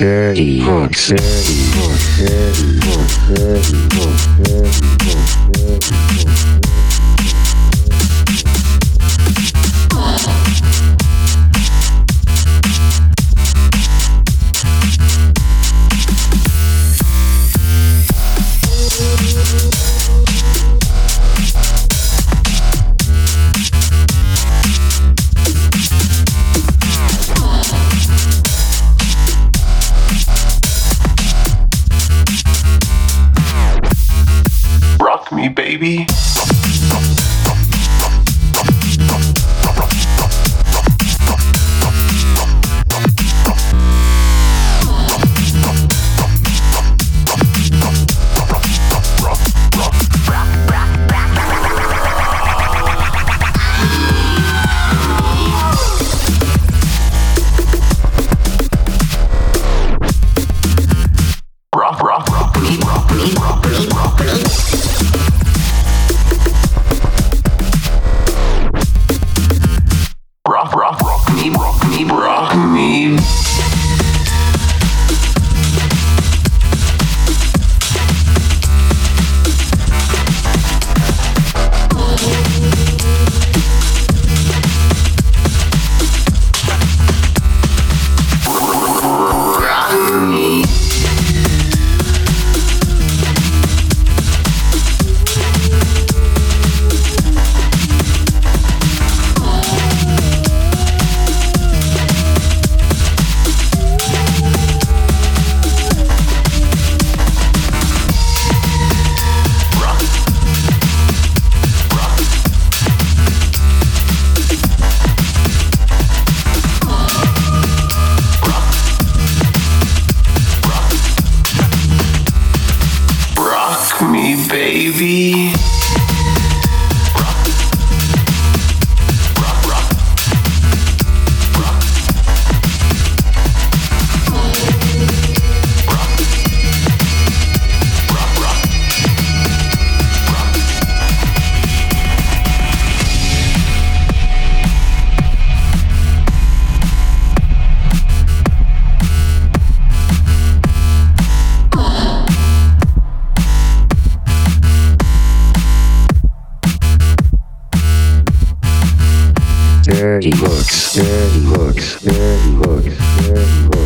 DirtyhookZ. Dirty hooks. DirtyhookZ. Dirty hooks. Dirty hooks. Me, baby. Rock, rock, me, rock me, rock baby. dirty looks, dirty looks, dirty looks, dirty looks.